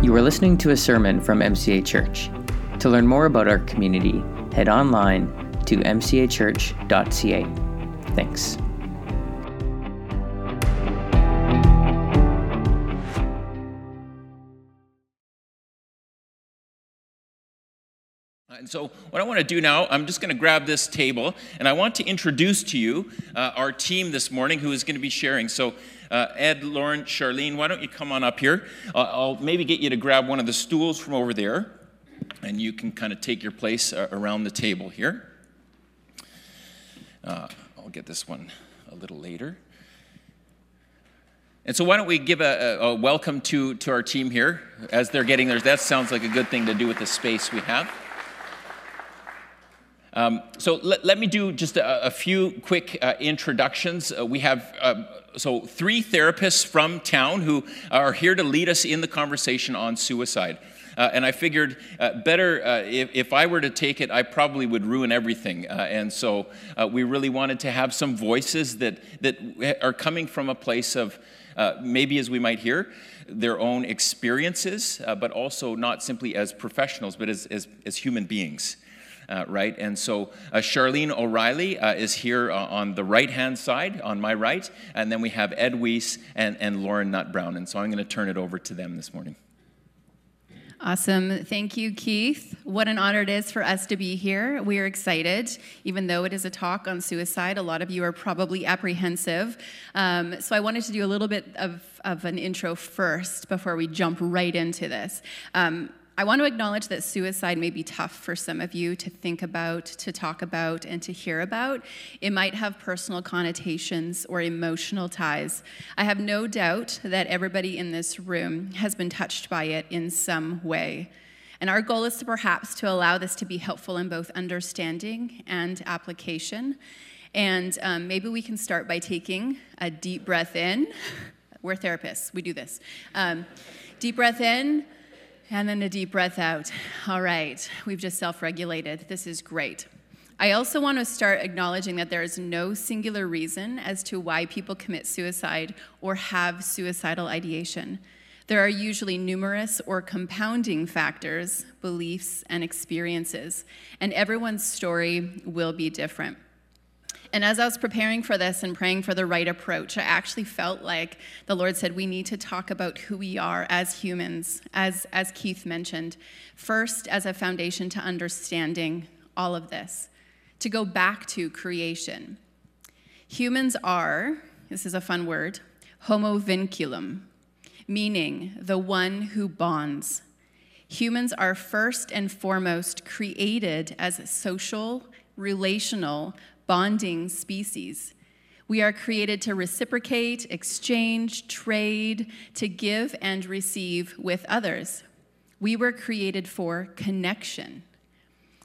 You are listening to a sermon from MCA Church. To learn more about our community, head online to mcachurch.ca. Thanks. And so, what I want to do now, I'm just going to grab this table and I want to introduce to you uh, our team this morning who is going to be sharing. So, uh, Ed, Lauren, Shalene, why don't you come on up here? Uh, I'll maybe get you to grab one of the stools from over there and you can kind of take your place uh, around the table here. Uh, I'll get this one a little later. And so, why don't we give a, a, welcome to, to our team here as they're getting there? That sounds like a good thing to do with the space we have. Um, so let, let, me do just a, a few quick uh, introductions. Uh, we have uh, so three therapists from town who are here to lead us in the conversation on suicide. Uh, and I figured uh, better uh, if, if, I were to take it, I probably would ruin everything. and so we really wanted to have some voices that, that are coming from a place of maybe, as we might hear, their own experiences, but also not simply as professionals, but as, as, as human beings uh, right? And so uh, Shalene O'Reilley uh, is here uh, on the right hand side, on my right, and then we have Ed Weiss and, and Lauren Nutbrown. And so I'm going to turn it over to them this morning. Awesome. Thank you, Keith. What an honor it is for us to be here. We are excited, even though it is a talk on suicide. A lot of you are probably apprehensive. Um, so I wanted to do a little bit of, of an intro first before we jump right into this. Um, I want to acknowledge that suicide may be tough for some of you to think about, to talk about, and to hear about. It might have personal connotations or emotional ties. I have no doubt that everybody in this room has been touched by it in some way. And our goal is to perhaps to allow this to be helpful in both understanding and application. And um, maybe we can start by taking a deep breath in. We're therapists, we do this. Um, deep breath in and then a deep breath out. All right, we've just self regulated. This is great. I also want to start acknowledging that there is no singular reason as to why people commit suicide or have suicidal ideation. There are usually numerous or compounding factors, beliefs, and experiences, and everyone's story will be different. And as I was preparing for this and praying for the right approach, I actually felt like the Lord said we need to talk about who we are as humans, as, as Keith mentioned, first as a foundation to understanding all of this, to go back to creation. Humans are, this is a fun word, homo vinculum, meaning the one who bonds. Humans are first and foremost created as social, relational, bonding species. We are created to reciprocate, exchange, trade, to give and receive with others. We were created for connection.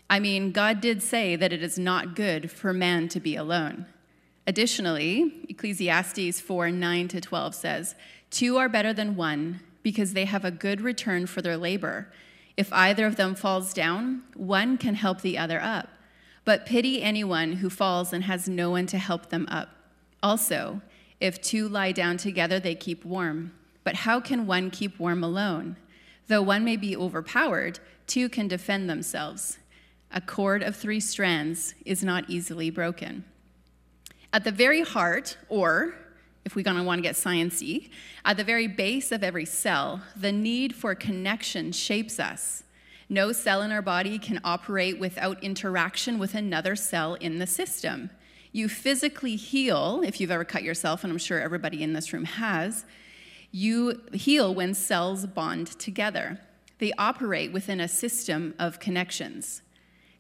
I mean, God did say that it is not good for man to be alone. Additionally, Ecclesiastes 4 9 to 12 says, Two are better than one because they have a good return for their labor. If either of them falls down, one can help the other up. But pity anyone who falls and has no one to help them up. Also, if two lie down together, they keep warm. But how can one keep warm alone? Though one may be overpowered, two can defend themselves. A cord of three strands is not easily broken. At the very heart, or if we're going to want to get sciencey, at the very base of every cell, the need for connection shapes us. No cell in our body can operate without interaction with another cell in the system. You physically heal, if you've ever cut yourself, and I'm sure everybody in this room has, you heal when cells bond together. They operate within a system of connections.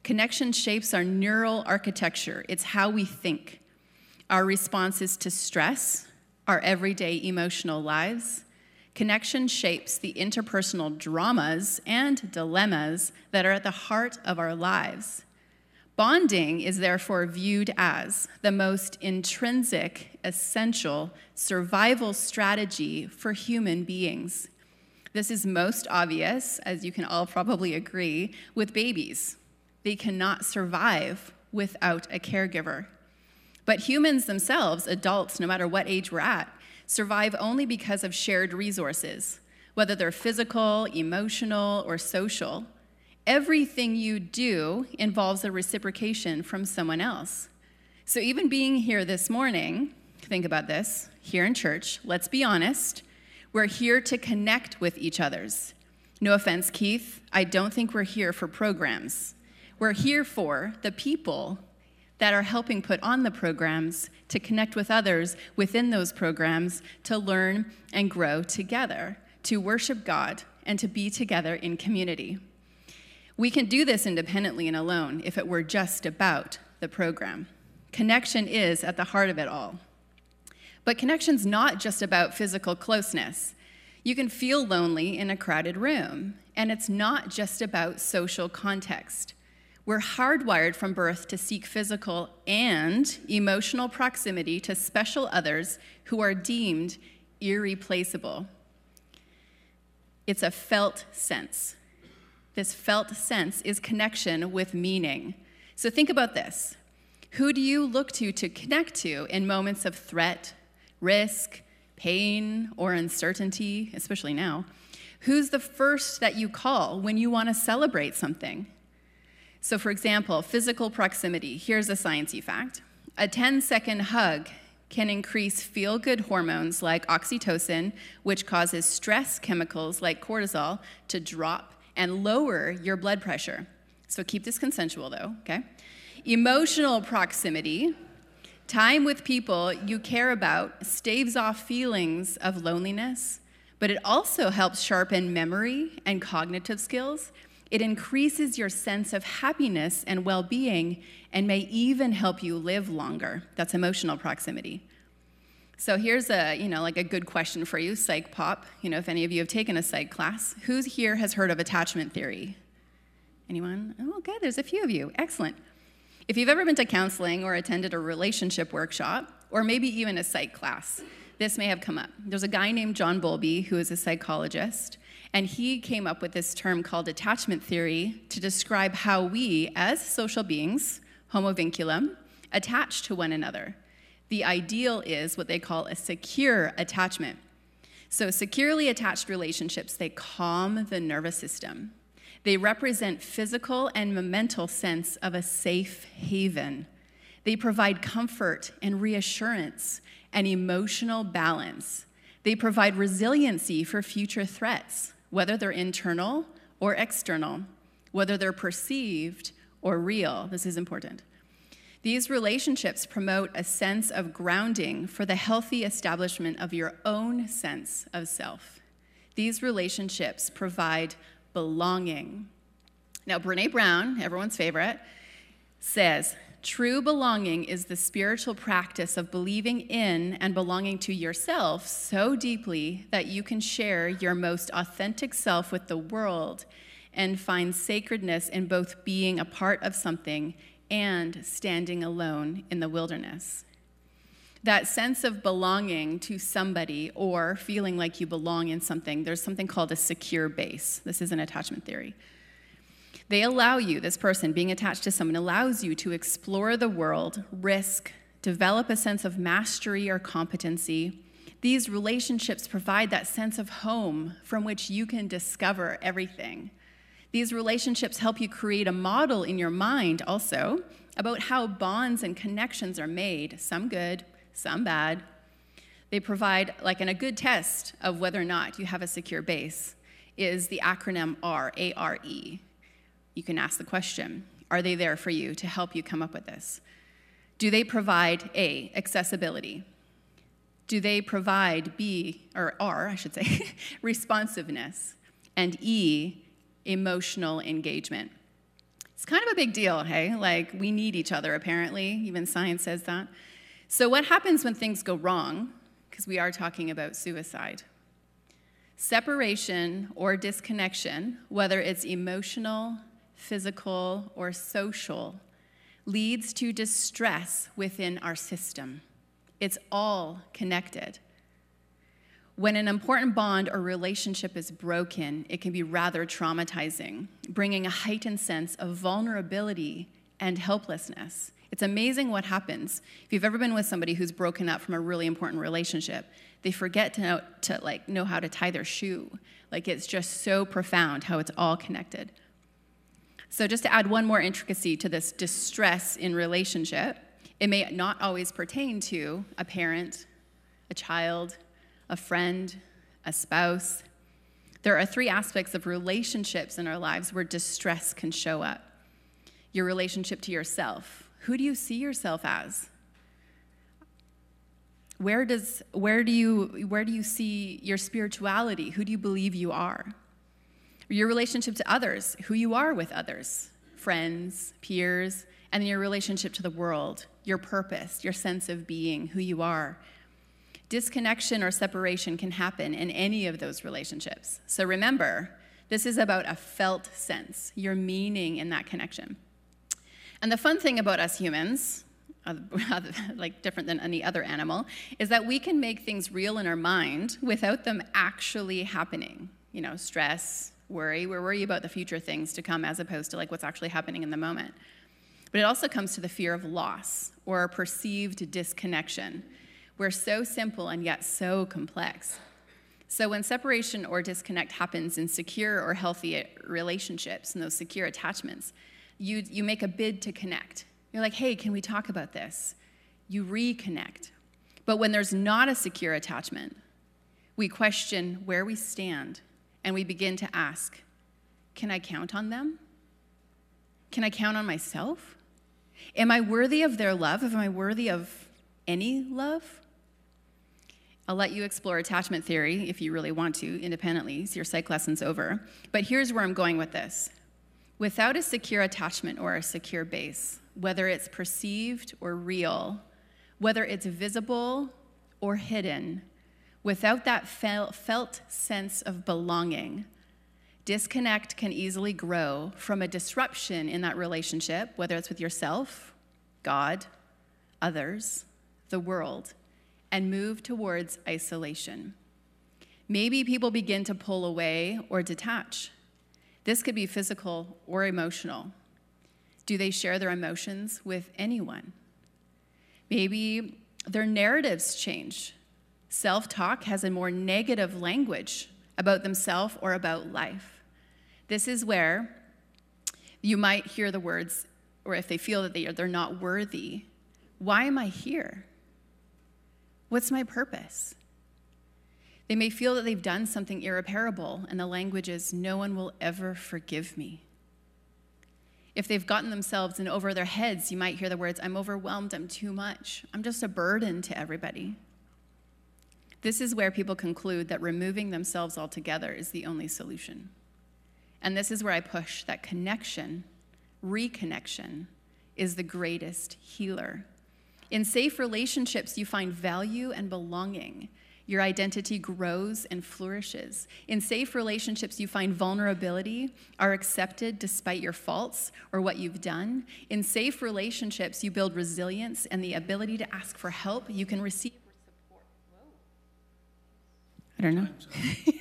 Connection shapes our neural architecture, it's how we think. Our responses to stress, our everyday emotional lives, Connection shapes the interpersonal dramas and dilemmas that are at the heart of our lives. Bonding is therefore viewed as the most intrinsic, essential survival strategy for human beings. This is most obvious, as you can all probably agree, with babies. They cannot survive without a caregiver. But humans themselves, adults, no matter what age we're at, survive only because of shared resources. whether they're physical, emotional, or social. Everything you do involves a reciprocation from someone else. So, even being here this morning, think about this here in church, let's be honest, we're here to connect with each other's. No offense, Keith, I don't think we're here for programs. We're here for the people that are helping put on the programs to connect with others within those programs to learn and grow together, to worship God, and to be together in community. We can do this independently and alone if it were just about the program. Connection is at the heart of it all. But connection's not just about physical closeness. You can feel lonely in a crowded room, and it's not just about social context. We're hardwired from birth to seek physical and emotional proximity to special others who are deemed irreplaceable. It's a felt sense. This felt sense is connection with meaning. So think about this. Who do you look to to connect to in moments of threat, risk, pain, or uncertainty, especially now? Who's the first that you call when you want to celebrate something? So, for example, physical proximity. Here's a sciencey fact a 10 second hug can increase feel good hormones like oxytocin, which causes stress chemicals like cortisol to drop and lower your blood pressure. So, keep this consensual though, okay? Emotional proximity, time with people you care about, staves off feelings of loneliness, but it also helps sharpen memory and cognitive skills it increases your sense of happiness and well being and may even help you live longer. That's emotional proximity. So here's a, you know, like a good question for you, psych pop. You know, if any of you have taken a psych class, who here has heard of attachment theory? Anyone? Oh, good, there's a few of you. Excellent. If you've ever been to counseling or attended a relationship workshop, or maybe even a psych class, this may have come up. There's a guy named John Bowlby who is a psychologist, and he came up with this term called attachment theory to describe how we, as social beings, homo vinculum, attach to one another. The ideal is what they call a secure attachment. So, securely attached relationships, they calm the nervous system. They represent physical and mental sense of a safe haven. They provide comfort and reassurance and emotional balance. They provide resiliency for future threats whether they're internal or external, whether they're perceived or real. This is important. These relationships promote a sense of grounding for the healthy establishment of your own sense of self. These relationships provide belonging. Now, Brene Brown, everyone's favorite, says True belonging is the spiritual practice of believing in and belonging to yourself so deeply that you can share your most authentic self with the world and find sacredness in both being a part of something and standing alone in the wilderness. That sense of belonging to somebody or feeling like you belong in something, there's something called a secure base. This is an attachment theory. They allow you, this person being attached to someone, allows you to explore the world, risk, develop a sense of mastery or competency. These relationships provide that sense of home from which you can discover everything. These relationships help you create a model in your mind also about how bonds and connections are made, some good, some bad. They provide, like, in a good test of whether or not you have a secure base, is the acronym R, A R E you can ask the question Are they there for you to help you come up with this? Do they provide A, accessibility? Do they provide B, or R, I should say, responsiveness? And E, emotional engagement? It's kind of a big deal, hey? Like, we need each other, apparently. Even science says that. So, what happens when things go wrong? Because we are talking about suicide. Separation or disconnection, whether it's emotional, physical, or social, leads to distress within our system. It's all connected. When an important bond or relationship is broken, it can be rather traumatizing, bringing a heightened sense of vulnerability and helplessness. It's amazing what happens. If you've ever been with somebody who's broken up from a really important relationship, they forget to know, to like know how to tie their shoe. Like it's just so profound how it's all connected. So just to add one more intricacy to this distress in relationship, it may not always pertain to a parent, a child, a friend, a spouse. There are three aspects of relationships in our lives where distress can show up. Your relationship to yourself, who do you see yourself as? Where, does, where, do you, where do you see your spirituality? Who do you believe you are? Your relationship to others, who you are with others, friends, peers, and your relationship to the world, your purpose, your sense of being, who you are. Disconnection or separation can happen in any of those relationships. So remember, this is about a felt sense, your meaning in that connection. And the fun thing about us humans, like different than any other animal, is that we can make things real in our mind without them actually happening. You know, stress, worry, we're worried about the future things to come as opposed to like what's actually happening in the moment. But it also comes to the fear of loss or perceived disconnection. We're so simple and yet so complex. So, when separation or disconnect happens in secure or healthy relationships and those secure attachments, you, you make a bid to connect. You're like, hey, can we talk about this? You reconnect. But when there's not a secure attachment, we question where we stand and we begin to ask, can I count on them? Can I count on myself? Am I worthy of their love? Am I worthy of any love? I'll let you explore attachment theory if you really want to independently. So your psych lesson's over. But here's where I'm going with this. Without a secure attachment or a secure base, whether it's perceived or real, whether it's visible or hidden, without that felt sense of belonging, disconnect can easily grow from a disruption in that relationship, whether it's with yourself, God, others, the world, and move towards isolation. Maybe people begin to pull away or detach. This could be physical or emotional. Do they share their emotions with anyone? Maybe their narratives change. Self talk has a more negative language about themselves or about life. This is where you might hear the words, or if they feel that they are, they're not worthy, why am I here? What's my purpose? They may feel that they've done something irreparable, and the language is, no one will ever forgive me. If they've gotten themselves in over their heads, you might hear the words, I'm overwhelmed, I'm too much, I'm just a burden to everybody. This is where people conclude that removing themselves altogether is the only solution. And this is where I push that connection, reconnection, is the greatest healer. In safe relationships, you find value and belonging. Your identity grows and flourishes. In safe relationships, you find vulnerability, are accepted despite your faults or what you've done. In safe relationships, you build resilience and the ability to ask for help. You can receive. I don't know.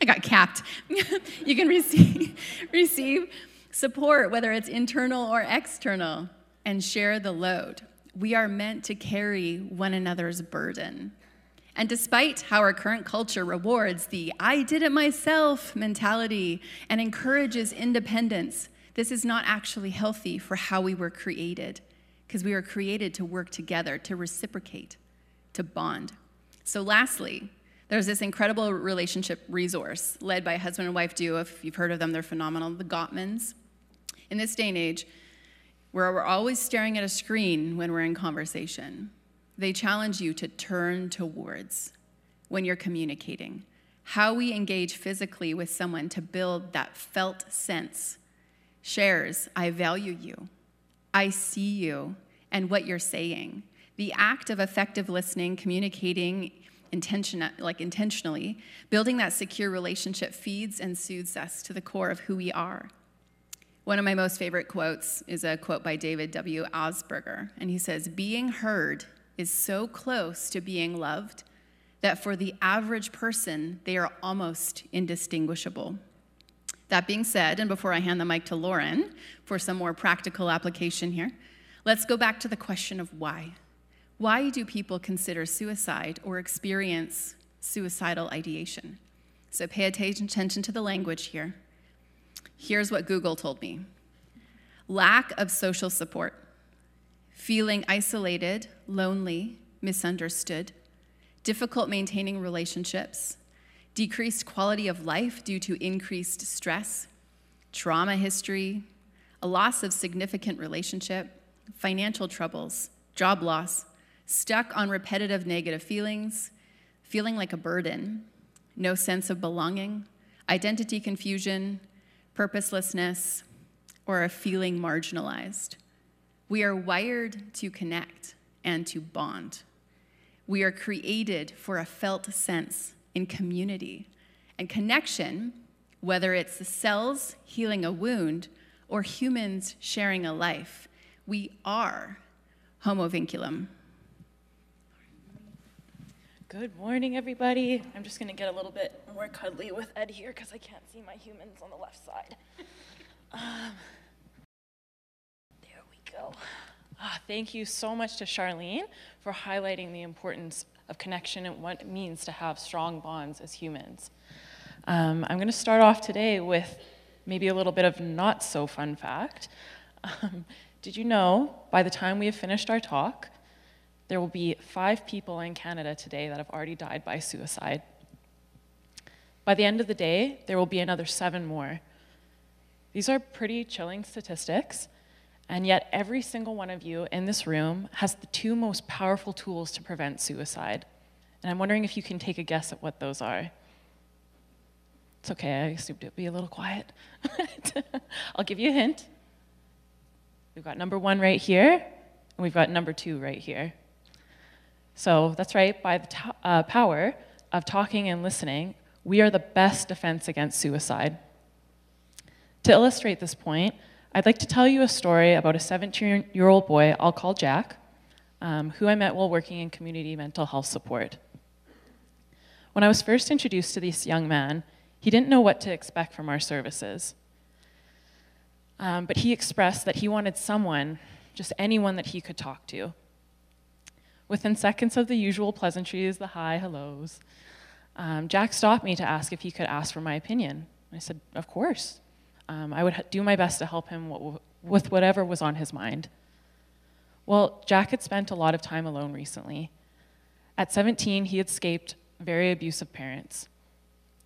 I got capped. you can receive, receive support, whether it's internal or external, and share the load. We are meant to carry one another's burden. And despite how our current culture rewards the I did it myself mentality and encourages independence, this is not actually healthy for how we were created, because we were created to work together, to reciprocate, to bond. So, lastly, there's this incredible relationship resource led by a husband and wife duo. If you've heard of them, they're phenomenal, the Gottmans. In this day and age, where we're always staring at a screen when we're in conversation, they challenge you to turn towards when you're communicating. How we engage physically with someone to build that felt sense shares, I value you, I see you, and what you're saying. The act of effective listening, communicating intention, like intentionally, building that secure relationship feeds and soothes us to the core of who we are. One of my most favorite quotes is a quote by David W. Augsburger, and he says, Being heard is so close to being loved that for the average person, they are almost indistinguishable. That being said, and before I hand the mic to Lauren for some more practical application here, Let's go back to the question of why. Why do people consider suicide or experience suicidal ideation? So pay attention to the language here. Here's what Google told me lack of social support, feeling isolated, lonely, misunderstood, difficult maintaining relationships, decreased quality of life due to increased stress, trauma history, a loss of significant relationship, financial troubles, job loss, stuck on repetitive negative feelings, feeling like a burden, no sense of belonging, identity confusion, purposelessness, or a feeling marginalized. We are wired to connect and to bond. We are created for a felt sense in community and connection, whether it's the cells healing a wound or humans sharing a life. We are homo vinculum. Good morning, everybody. I'm just going to get a little bit more cuddly with Ed here because I can't see my humans on the left side. Um, there we go. Ah, thank you so much to Shalene for highlighting the importance of connection and what it means to have strong bonds as humans. Um, I'm going to start off today with maybe a little bit of not so fun fact. Um, did you know by the time we have finished our talk, there will be five people in Canada today that have already died by suicide. By the end of the day, there will be another seven more. These are pretty chilling statistics, and yet every single one of you in this room has the two most powerful tools to prevent suicide. And I'm wondering if you can take a guess at what those are. It's okay, I assumed it'd be a little quiet. I'll give you a hint. We've got number one right here, and we've got number two right here. So that's right, by the uh, power of talking and listening, we are the best defense against suicide. To illustrate this point, I'd like to tell you a story about a 17 year old boy I'll call Jack, um, who I met while working in community mental health support. When I was first introduced to this young man, he didn't know what to expect from our services. Um, but he expressed that he wanted someone, just anyone that he could talk to. Within seconds of the usual pleasantries, the hi, hellos, um, Jack stopped me to ask if he could ask for my opinion. I said, Of course. Um, I would do my best to help him with whatever was on his mind. Well, Jack had spent a lot of time alone recently. At 17, he had escaped very abusive parents.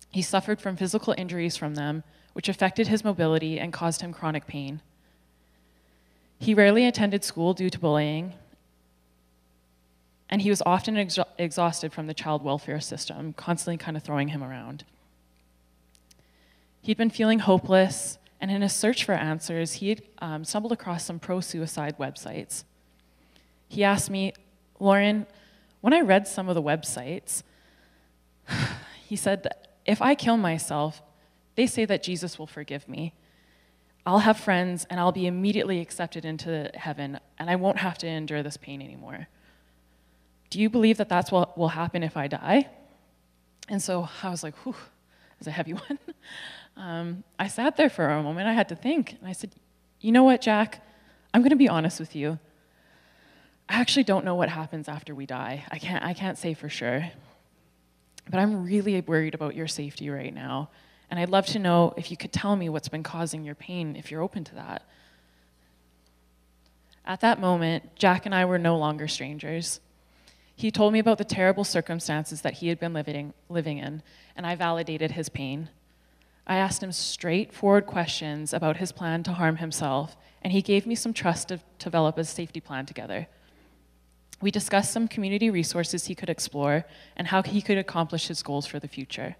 He suffered from physical injuries from them, which affected his mobility and caused him chronic pain. He rarely attended school due to bullying, and he was often exa- exhausted from the child welfare system, constantly kind of throwing him around. He'd been feeling hopeless, and in his search for answers, he um, stumbled across some pro suicide websites. He asked me, Lauren, when I read some of the websites, he said, that if I kill myself, they say that Jesus will forgive me. I'll have friends and I'll be immediately accepted into heaven, and I won't have to endure this pain anymore. Do you believe that that's what will happen if I die? And so I was like, whew, that's a heavy one. Um, I sat there for a moment. I had to think. And I said, you know what, Jack? I'm going to be honest with you. I actually don't know what happens after we die. I can't, I can't say for sure. But I'm really worried about your safety right now. And I'd love to know if you could tell me what's been causing your pain, if you're open to that. At that moment, Jack and I were no longer strangers. He told me about the terrible circumstances that he had been living, living in, and I validated his pain. I asked him straightforward questions about his plan to harm himself, and he gave me some trust to develop a safety plan together. We discussed some community resources he could explore and how he could accomplish his goals for the future.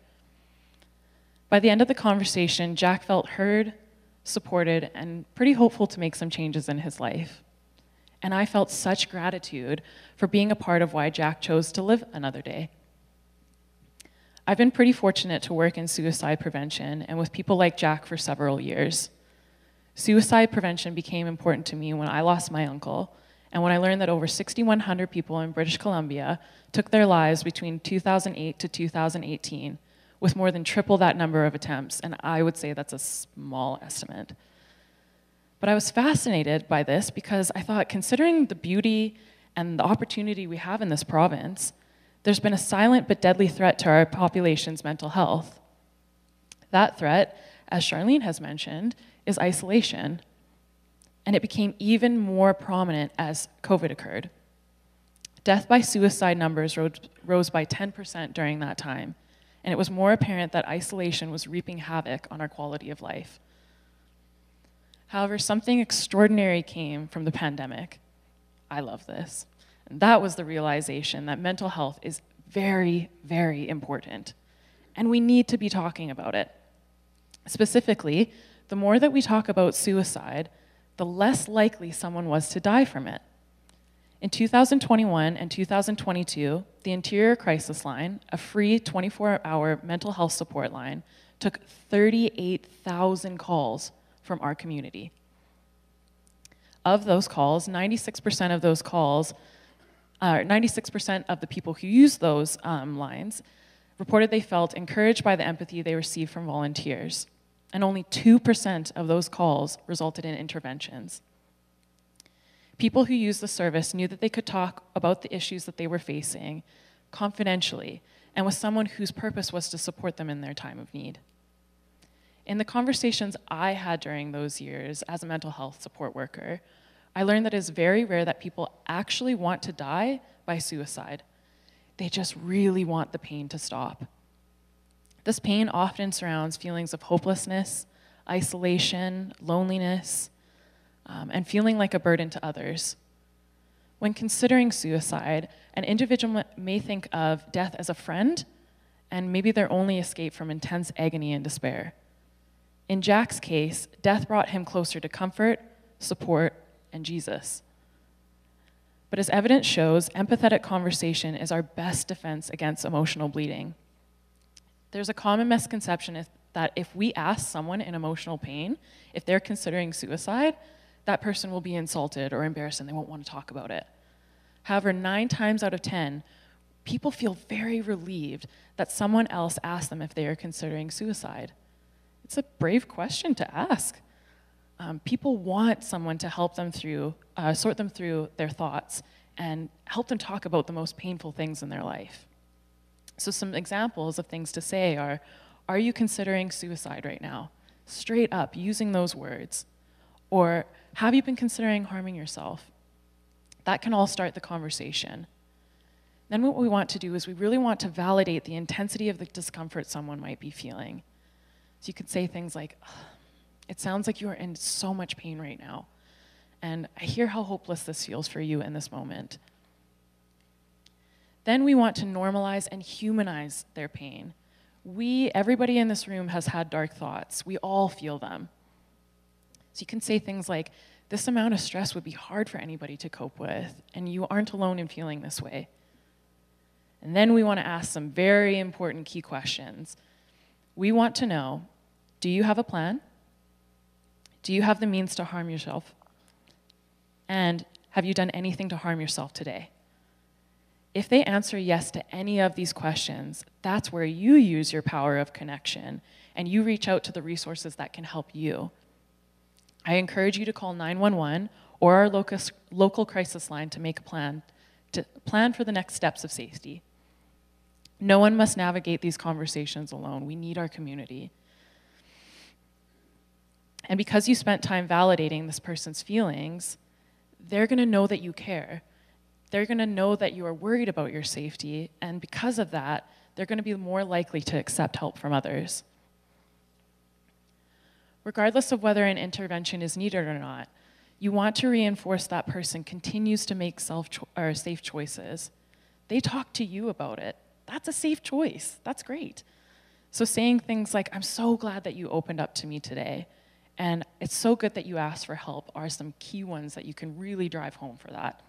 By the end of the conversation, Jack felt heard, supported, and pretty hopeful to make some changes in his life. And I felt such gratitude for being a part of why Jack chose to live another day. I've been pretty fortunate to work in suicide prevention and with people like Jack for several years. Suicide prevention became important to me when I lost my uncle, and when I learned that over 6,100 people in British Columbia took their lives between 2008 to 2018, with more than triple that number of attempts, and I would say that's a small estimate. But I was fascinated by this because I thought, considering the beauty and the opportunity we have in this province, there's been a silent but deadly threat to our population's mental health. That threat, as Shalene has mentioned, is isolation. And it became even more prominent as COVID occurred. Death by suicide numbers rose, by 10% during that time, and it was more apparent that isolation was reaping havoc on our quality of life. However, something extraordinary came from the pandemic. I love this. And that was the realization that mental health is very, very important. And we need to be talking about it. Specifically, the more that we talk about suicide, the less likely someone was to die from it. In 2021 and 2022, the Interior Crisis Line, a free 24 hour mental health support line, took 38,000 calls from our community. Of those calls, 96% of those calls, uh, 96% of the people who use those um, lines reported they felt encouraged by the empathy they received from volunteers. And only 2% of those calls resulted in interventions. People who used the service knew that they could talk about the issues that they were facing confidentially and with someone whose purpose was to support them in their time of need. In the conversations I had during those years as a mental health support worker, I learned that it is very rare that people actually want to die by suicide. They just really want the pain to stop. This pain often surrounds feelings of hopelessness, isolation, loneliness, um, and feeling like a burden to others. When considering suicide, an individual may think of death as a friend and maybe their only escape from intense agony and despair. In Jack's case, death brought him closer to comfort, support, and Jesus. But as evidence shows, empathetic conversation is our best defense against emotional bleeding. There's a common misconception that if we ask someone in emotional pain if they're considering suicide, that person will be insulted or embarrassed and they won't want to talk about it. However, nine times out of 10, people feel very relieved that someone else asked them if they are considering suicide. It's a brave question to ask. Um, people want someone to help them through, uh, sort them through their thoughts and help them talk about the most painful things in their life. So, some examples of things to say are Are you considering suicide right now? Straight up, using those words. Or have you been considering harming yourself? That can all start the conversation. Then, what we want to do is we really want to validate the intensity of the discomfort someone might be feeling. So, you could say things like, It sounds like you are in so much pain right now. And I hear how hopeless this feels for you in this moment. Then we want to normalize and humanize their pain. We, everybody in this room has had dark thoughts. We all feel them. So you can say things like, this amount of stress would be hard for anybody to cope with, and you aren't alone in feeling this way. And then we want to ask some very important key questions. We want to know do you have a plan? Do you have the means to harm yourself? And have you done anything to harm yourself today? If they answer yes to any of these questions, that's where you use your power of connection and you reach out to the resources that can help you. I encourage you to call 911 or our locus, local crisis line to make a plan to plan for the next steps of safety. No one must navigate these conversations alone. We need our community. And because you spent time validating this person's feelings, they're going to know that you care they're going to know that you are worried about your safety, and because of that, they're going to be more likely to accept help from others. Regardless of whether an intervention is needed or not, you want to reinforce that person continues to make self or safe choices. They talk to you about it. That's a safe choice. That's great. So saying things like, I'm so glad that you opened up to me today, and it's so good that you asked for help are some key ones that you can really drive home for that.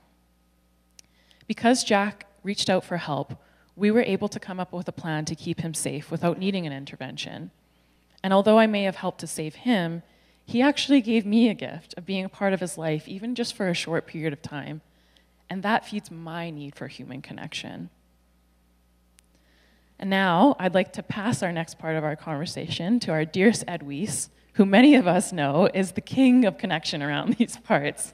Because Jack reached out for help, we were able to come up with a plan to keep him safe without needing an intervention. And although I may have helped to save him, he actually gave me a gift of being a part of his life, even just for a short period of time. And that feeds my need for human connection. And now I'd like to pass our next part of our conversation to our dearest Ed Weiss, who many of us know is the king of connection around these parts.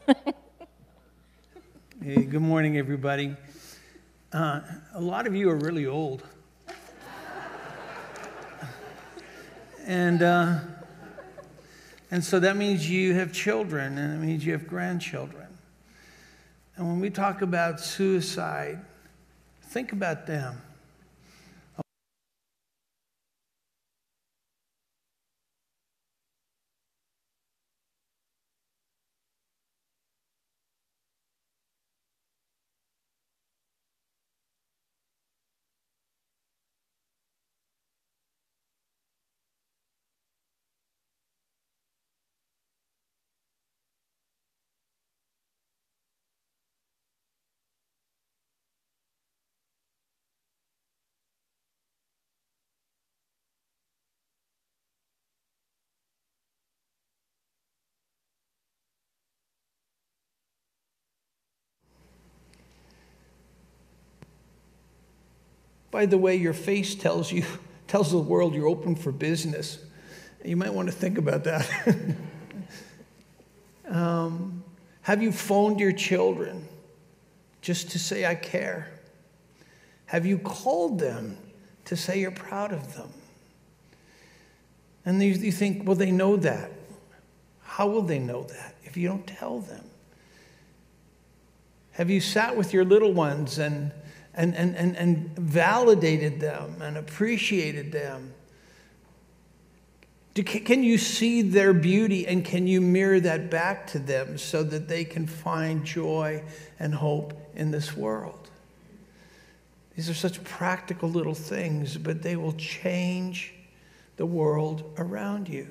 Hey, good morning, everybody. Uh, a lot of you are really old. and, uh, and so that means you have children, and it means you have grandchildren. And when we talk about suicide, think about them. By the way, your face tells you, tells the world you're open for business. You might want to think about that. um, have you phoned your children just to say, I care? Have you called them to say you're proud of them? And you, you think, well, they know that. How will they know that if you don't tell them? Have you sat with your little ones and and, and, and, and validated them and appreciated them? Do, can you see their beauty and can you mirror that back to them so that they can find joy and hope in this world? These are such practical little things, but they will change the world around you.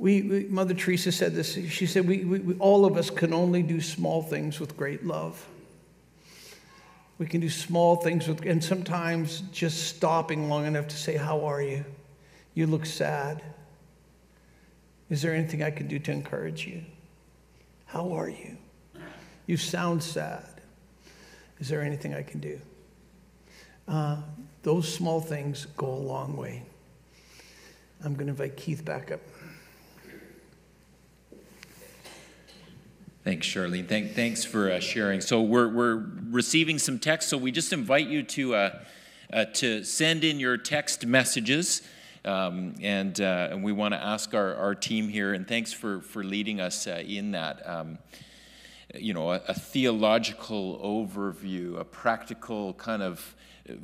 We, we, Mother Teresa said this. She said, we, we, all of us can only do small things with great love. We can do small things with, and sometimes just stopping long enough to say, How are you? You look sad. Is there anything I can do to encourage you? How are you? You sound sad. Is there anything I can do? Uh, those small things go a long way. I'm going to invite Keith back up. Thanks, Shalene. Thank, thanks for uh, sharing. So we're, we're receiving some text, so we just invite you to, uh, uh, to send in your text messages. Um, and, uh, and we want to ask our, our team here, and thanks for, for leading us uh, in that. Um, you know, a, a, theological overview, a practical kind of uh,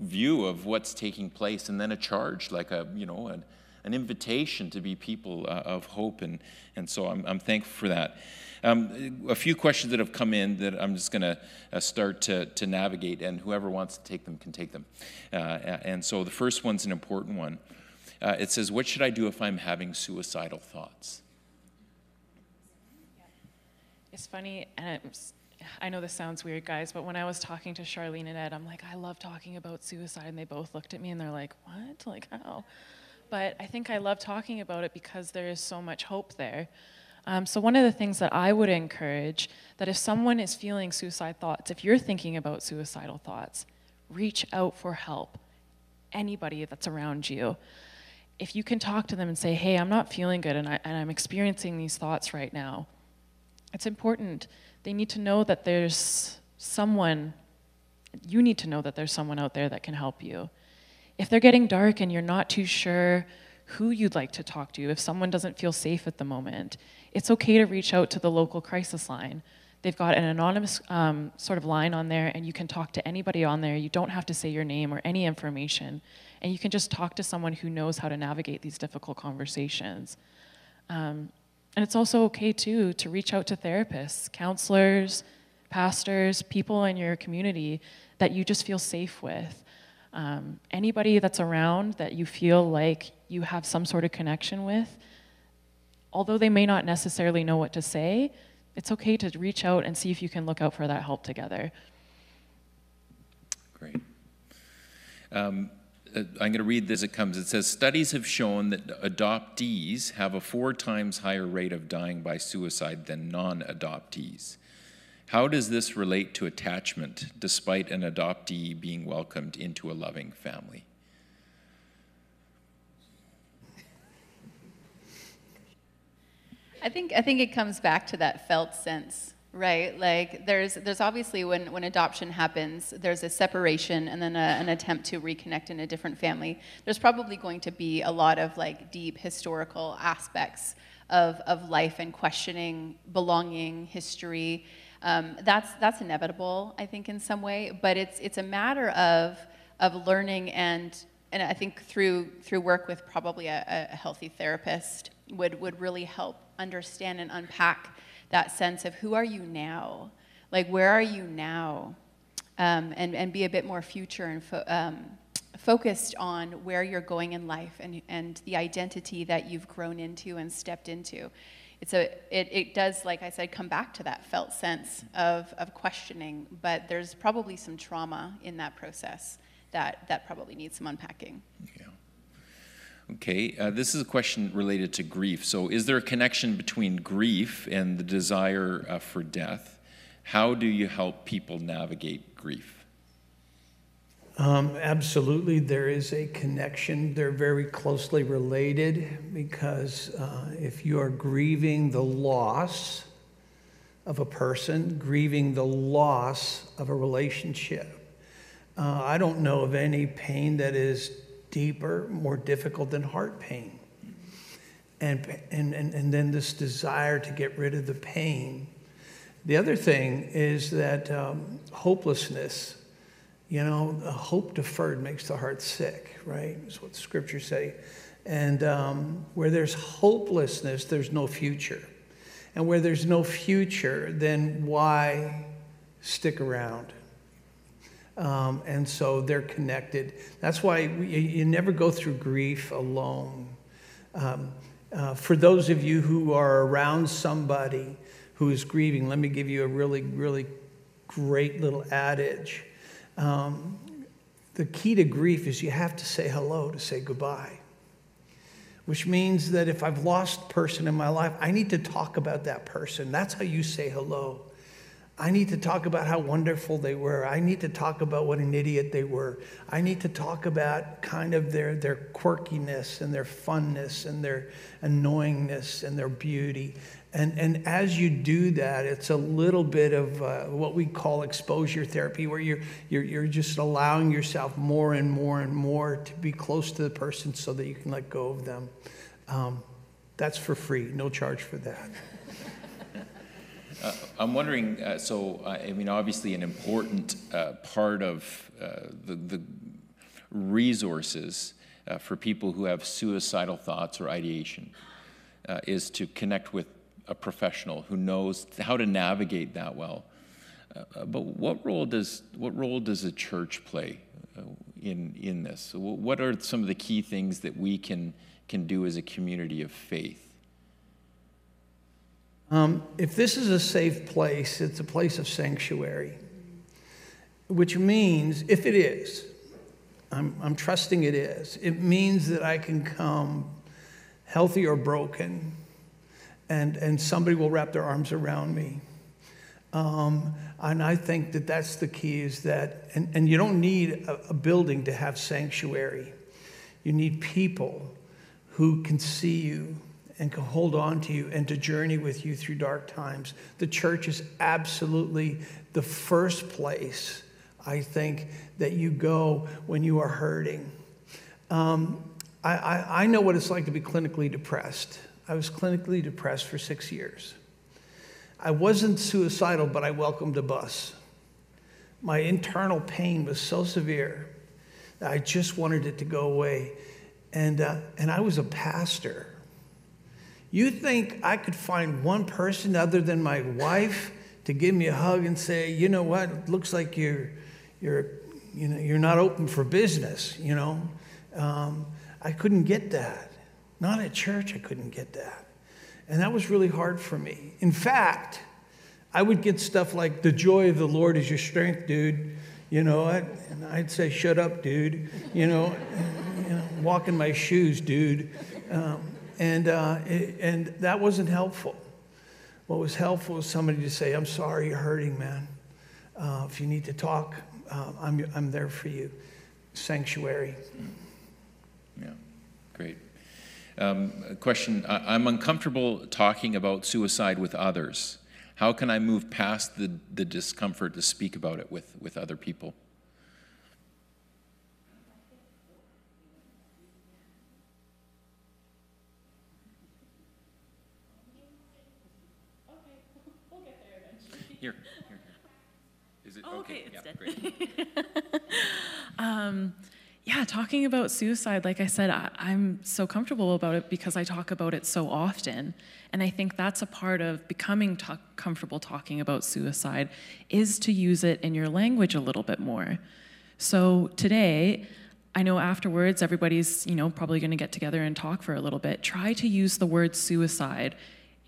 view of what's taking place, and then a charge, like a, you know, an, an invitation to be people of hope. And, and so I'm, I'm thankful for that. Um, a few questions that have come in that I'm just going to uh, start to, to navigate, and whoever wants to take them can take them. Uh, and so the first one's an important one. Uh, it says, What should I do if I'm having suicidal thoughts? It's funny, and it's, I know this sounds weird, guys, but when I was talking to Shalene and Ed, I'm like, I love talking about suicide. And they both looked at me and they're like, What? Like, how? But I think I love talking about it because there is so much hope there. Um, so, one of the things that I would encourage that if someone is feeling suicide thoughts, if you're thinking about suicidal thoughts, reach out for help. Anybody that's around you. If you can talk to them and say, hey, I'm not feeling good and, I, and I'm experiencing these thoughts right now, it's important. They need to know that there's someone, you need to know that there's someone out there that can help you. If they're getting dark and you're not too sure who you'd like to talk to, if someone doesn't feel safe at the moment, it's okay to reach out to the local crisis line. They've got an anonymous um, sort of line on there, and you can talk to anybody on there. You don't have to say your name or any information, and you can just talk to someone who knows how to navigate these difficult conversations. Um, and it's also okay, too, to reach out to therapists, counselors, pastors, people in your community that you just feel safe with. Um, anybody that's around that you feel like you have some sort of connection with, although they may not necessarily know what to say, it's okay to reach out and see if you can look out for that help together. Great. Um, uh, I'm going to read this it comes. It says Studies have shown that adoptees have a four times higher rate of dying by suicide than non adoptees. How does this relate to attachment despite an adoptee being welcomed into a loving family? I think I think it comes back to that felt sense, right? Like there's there's obviously when when adoption happens, there's a separation and then a, an attempt to reconnect in a different family. There's probably going to be a lot of like deep historical aspects of of life and questioning belonging, history. Um, that's that's inevitable, I think, in some way. But it's it's a matter of of learning and and I think through through work with probably a, a healthy therapist would would really help understand and unpack that sense of who are you now? Like, where are you now? Um, and, and be a bit more future and fo- um, focused on where you're going in life and, and the identity that you've grown into and stepped into. It's a, it, it does, like I said, come back to that felt sense of, of questioning, but there's probably some trauma in that process that, that probably needs some unpacking. Yeah. Okay, uh, this is a question related to grief. So, is there a connection between grief and the desire uh, for death? How do you help people navigate grief? Um, absolutely, there is a connection. They're very closely related because uh, if you are grieving the loss of a person, grieving the loss of a relationship, uh, I don't know of any pain that is deeper, more difficult than heart pain. And, and, and, and then this desire to get rid of the pain. The other thing is that um, hopelessness, you know, hope deferred makes the heart sick, right? Is what the scriptures say. And um, where there's hopelessness, there's no future. And where there's no future, then why stick around? Um, and so they're connected. That's why you never go through grief alone. Um, uh, for those of you who are around somebody who is grieving, let me give you a really, really great little adage. Um, the key to grief is you have to say hello to say goodbye, which means that if I've lost a person in my life, I need to talk about that person. That's how you say hello. I need to talk about how wonderful they were. I need to talk about what an idiot they were. I need to talk about kind of their, their quirkiness and their funness and their annoyingness and their beauty. And, and as you do that, it's a little bit of uh, what we call exposure therapy, where you're, you're, you're just allowing yourself more and more and more to be close to the person so that you can let go of them. Um, that's for free, no charge for that. Uh, I'm wondering, uh, so, uh, I mean, obviously, an important uh, part of uh, the, the, resources uh, for people who have suicidal thoughts or ideation is to connect with a professional who knows how to navigate that well. but what role does what role does a church play in in this? What are some of the key things that we can can do as a community of faith? Um, if this is a safe place, it's a place of sanctuary, which means, if it is, I'm, I'm trusting it is, it means that I can come healthy or broken, and, and somebody will wrap their arms around me. Um, and I think that that's the key is that, and, and you don't need a, a building to have sanctuary. You need people who can see you, and can hold on to you and to journey with you through dark times. The church is absolutely the first place, I think, that you go when you are hurting. Um, I, I, I know what it's like to be clinically depressed. I was clinically depressed for six years. I wasn't suicidal, but I welcomed a bus. My internal pain was so severe that I just wanted it to go away. And, uh, and I was a pastor. You think I could find one person other than my wife to give me a hug and say, you know what, it looks like you're, you're, you know, you're not open for business, you know? Um, I couldn't get that. Not at church, I couldn't get that. And that was really hard for me. In fact, I would get stuff like, the joy of the Lord is your strength, dude. You know, I'd, and I'd say, shut up, dude. You know, you know walk in my shoes, dude. Um, and, uh, it, and that wasn't helpful. what was helpful was somebody to say, I'm sorry you're hurting, man. Uh, if you need to talk, uh, I'm, I'm there for you. Sanctuary. Yeah, great. Um, question I, I'm uncomfortable talking about suicide with others. How can I move past the, the discomfort to speak about it with, with other people? Here, here. Is it Oh, okay, it's yeah, dead. great. Um, yeah, talking about suicide, like I said, I, I'm so comfortable about it because I talk about it so often. And I think that's a part of becoming ta- comfortable talking about suicide is to use it in your language a little bit more. So today, I know afterwards everybody's, you know, probably going to get together and talk for a little bit. Try to use the word suicide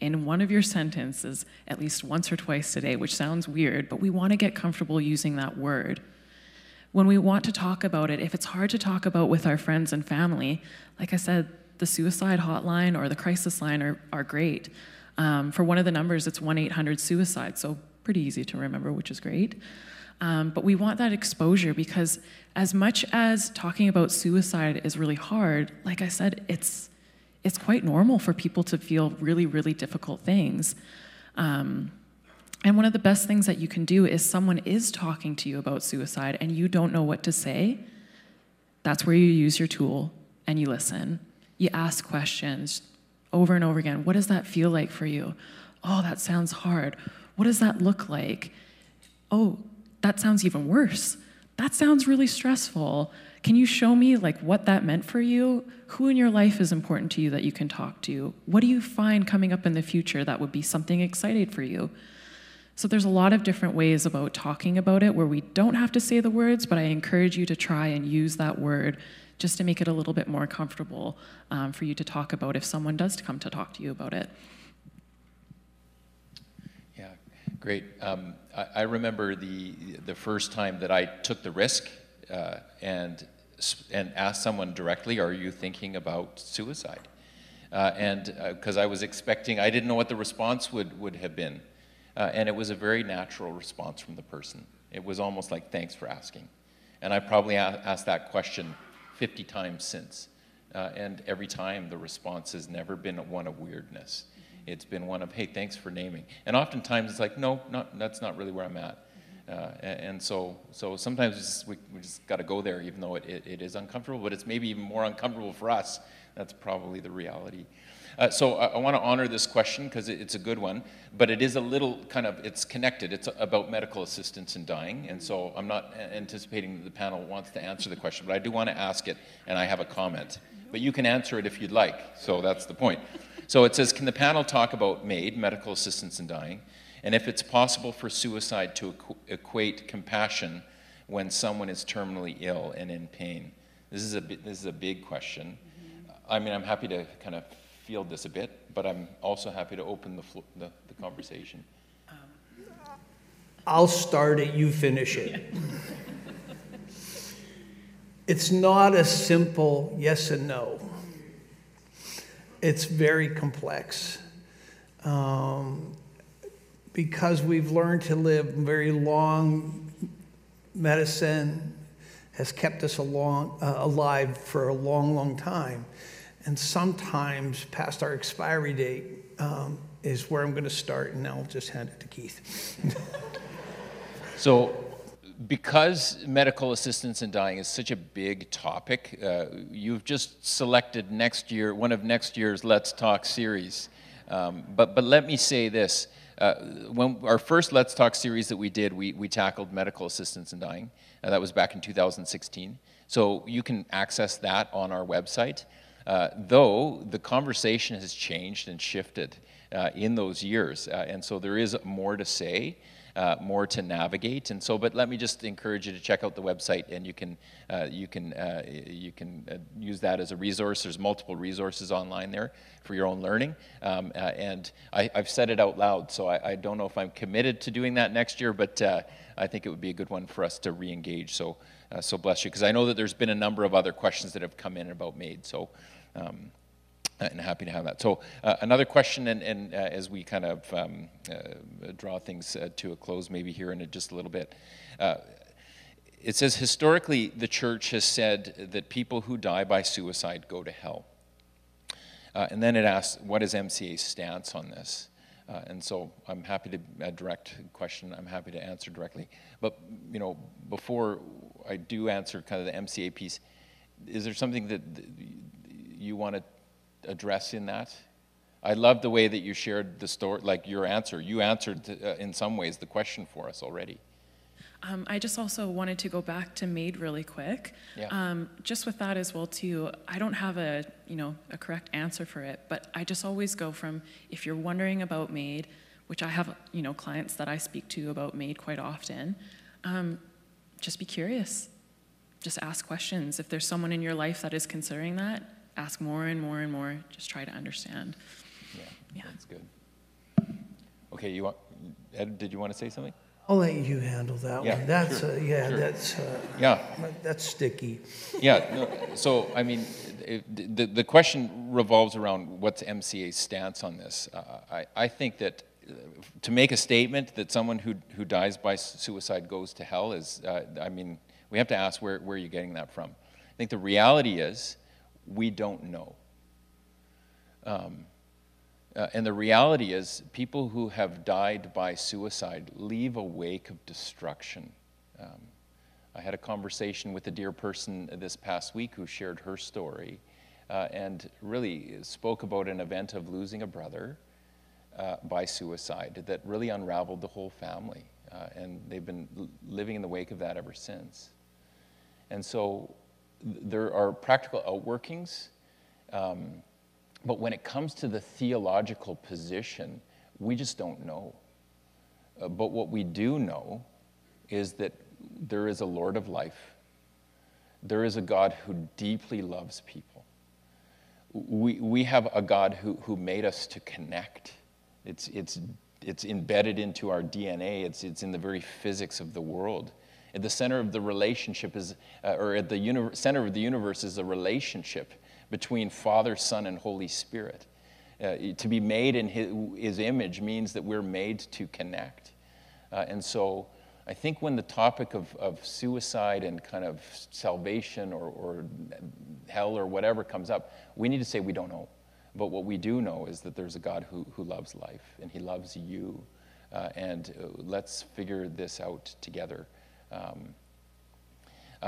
in one of your sentences at least once or twice today, which sounds weird, but we want to get comfortable using that word when we want to talk about it, if it's hard to talk about with our friends and family, like I said, the suicide hotline or the crisis line are, are great. Um, for one of the numbers, it's 1 800 suicide, so pretty easy to remember, which is great. Um, but we want that exposure because, as much as talking about suicide is really hard, like I said, it's, it's quite normal for people to feel really, really difficult things. Um, and one of the best things that you can do is someone is talking to you about suicide and you don't know what to say. That's where you use your tool and you listen. You ask questions over and over again. What does that feel like for you? Oh, that sounds hard. What does that look like? Oh, that sounds even worse. That sounds really stressful. Can you show me like what that meant for you? Who in your life is important to you that you can talk to? What do you find coming up in the future that would be something exciting for you? So there's a lot of different ways about talking about it where we don't have to say the words, but I encourage you to try and use that word just to make it a little bit more comfortable um, for you to talk about if someone does come to talk to you about it. Yeah, great. Um, I, I remember the the first time that I took the risk uh, and and asked someone directly, "Are you thinking about suicide?" Uh, and because I was expecting, I didn't know what the response would would have been, uh, and it was a very natural response from the person. It was almost like, "Thanks for asking," and I probably asked that question 50 times since. Uh, and every time the response has never been one of weirdness. It's been one of, hey, thanks for naming. And oftentimes it's like, no, not, that's not really where I'm at. Uh, and, so, so sometimes just- we, we just got to go there, even though it, it, it is uncomfortable, but it's maybe even more uncomfortable for us. That's probably the reality. Uh, so I, I want to honor this question because it, it's a good one, but it is a little kind of, it's connected. It's about medical assistance in dying, and so I'm not anticipating that the panel wants to answer the question, but I do want to ask it, and I have a comment. But you can answer it if you'd like, so that's the point. So it says, can the panel talk about MAID, medical assistance in dying, and if it's possible for suicide to equ- equate compassion when someone is terminally ill and in pain? This is a, this is a big question. I mean, I'm happy to kind of field this a bit, but I'm also happy to open the, the, the conversation. I'll start it, you finish it. It's not a simple yes and no. It's very complex. Um, because we've learned to live very long, medicine has kept us along, uh, alive for a long, long time. And sometimes past our expiry date um, is where I'm going to start, and I'll just hand it to Keith. So, because medical assistance in dying is such a big topic, uh, you've just selected next year one of next year's Let's Talk series. Um, but but let me say this: uh, when our first Let's Talk series that we did, we we tackled medical assistance in dying. Uh, that was back in 2016. So you can access that on our website. Uh, though the conversation has changed and shifted uh, in those years, uh, and so there is more to say uh, more to navigate. And so, but let me just encourage you to check out the website, and you can uh, you can you can use that as a resource. There's multiple resources online there for your own learning. Um, and I, have said it out loud, so I, I, don't know if I'm committed to doing that next year, but I think it would be a good one for us to re-engage. So. Uh, so bless you, because I know that there's been a number of other questions that have come in about MAID. So, um, Uh, and happy to have that. So, uh, another question, and, and uh, as we kind of um, uh, draw things uh, to a close, maybe here in just a little bit. Uh, it says historically, the church has said that people who die by suicide go to hell. and then it asks, what is MCA's stance on this? and so I'm happy to a direct question. I'm happy to answer directly. But you know, before I do answer kind of the MCA piece, is there something that you want to address in that? I love the way that you shared the story, like your answer. You answered, uh, in some ways, the question for us already. Um, I just also wanted to go back to MAID really quick. Yeah. Um, just with that as well too, I don't have a you know a correct answer for it, but I just always go from if you're wondering about MAID, which I have you know clients that I speak to about MAID quite often, um, just be curious, just ask questions. If there's someone in your life that is considering that, ask more and more and more. Just try to understand. Yeah, yeah. that's good. Okay, you want, Ed, did you want to say something? I'll let you handle that yeah, one. That's sure, uh, yeah, sure. that's uh, yeah, that's sticky. Yeah. No, so I mean, it, the the question revolves around what's MCA's stance on this. Uh, I I think that uh, to make a statement that someone who who dies by suicide goes to hell is, uh, I mean, we have to ask where where are you getting that from. I think the reality is we don't know. Um, uh, and the reality is, people who have died by suicide leave a wake of destruction. Um, I had a conversation with a dear person this past week who shared her story uh, and really spoke about an event of losing a brother uh, by suicide that really unraveled the whole family. Uh, and they've been living in the wake of that ever since. And so there are practical outworkings, um, but when it comes to the theological position, we just don't know. Uh, but what we do know is that there is a Lord of life, there is a God who deeply loves people. We, we have a God who, who made us to connect. It's, it's, it's embedded into our DNA, it's, it's in the very physics of the world. At the center of the relationship is, uh, or at the uni- center of the universe is a relationship between Father, Son, and Holy Spirit. Uh, to be made in his, his, image means that we're made to connect. Uh, and so I think when the topic of, of suicide and kind of salvation or, or hell or whatever comes up, we need to say we don't know. But what we do know is that there's a God who, who loves life and he loves you. Uh, and uh, let's figure this out together. Um,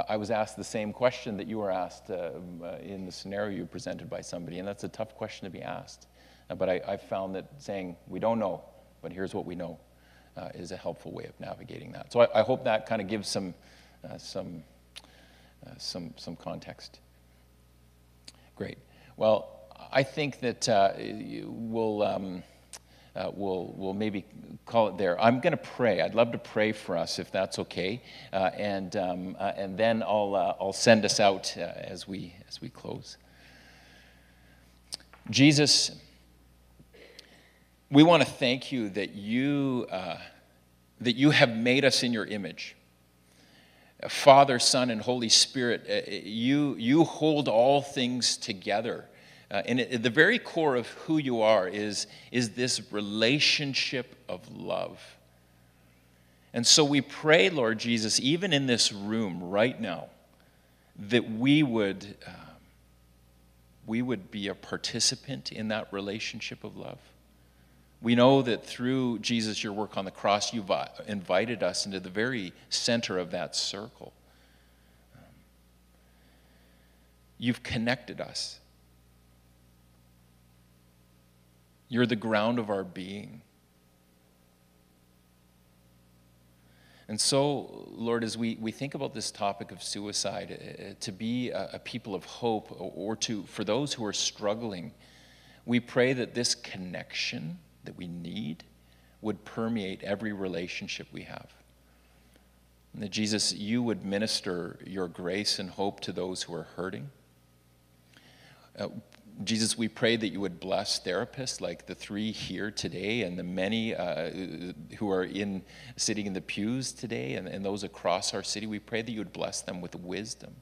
I was asked the same question that you were asked uh, uh, in the scenario you presented by somebody, and that's a tough question to be asked. Uh, but I, I, found that saying, we don't know, but here's what we know, uh, is a helpful way of navigating that. So I, I hope that kind of gives some, uh, some, some, some context. Great. Well, I think that we'll. Um, uh, we'll, we'll maybe call it there. I'm going to pray. I'd love to pray for us if that's okay. Uh, and, um, uh, and then I'll, uh, I'll send us out uh, as, we, as we close. Jesus, we want to thank you that you, uh, that you have made us in your image. Father, Son, and Holy Spirit, you, you hold all things together. Uh, and at the very core of who you are is, is this relationship of love. And so we pray, Lord Jesus, even in this room right now, that we would, uh, we would be a participant in that relationship of love. We know that through Jesus, your work on the cross, you've uh, invited us into the very center of that circle. Um, you've connected us. You're the ground of our being. And so, Lord, as we, we think about this topic of suicide, uh, to be a, a, people of hope, or, to for those who are struggling, we pray that this connection that we need would permeate every relationship we have. And that Jesus, you would minister your grace and hope to those who are hurting. Uh, Jesus, we pray that you would bless therapists like the three here today and the many uh, who are in sitting in the pews today and, and those across our city. We pray that you would bless them with wisdom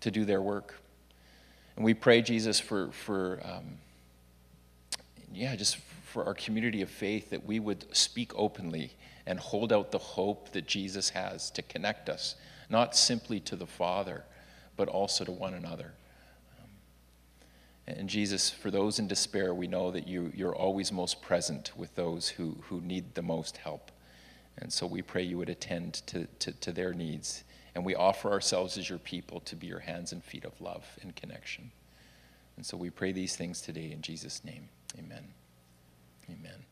to do their work. And we pray, Jesus, for, for um, yeah, just for our community of faith that we would speak openly and hold out the hope that Jesus has to connect us, not simply to the Father, but also to one another. And Jesus, for those in despair, we know that you, you're always most present with those who, who need the most help. And so we pray you would attend to, to, to their needs. And we offer ourselves as your people to be your hands and feet of love and connection. And so we pray these things today in Jesus' name. Amen. Amen.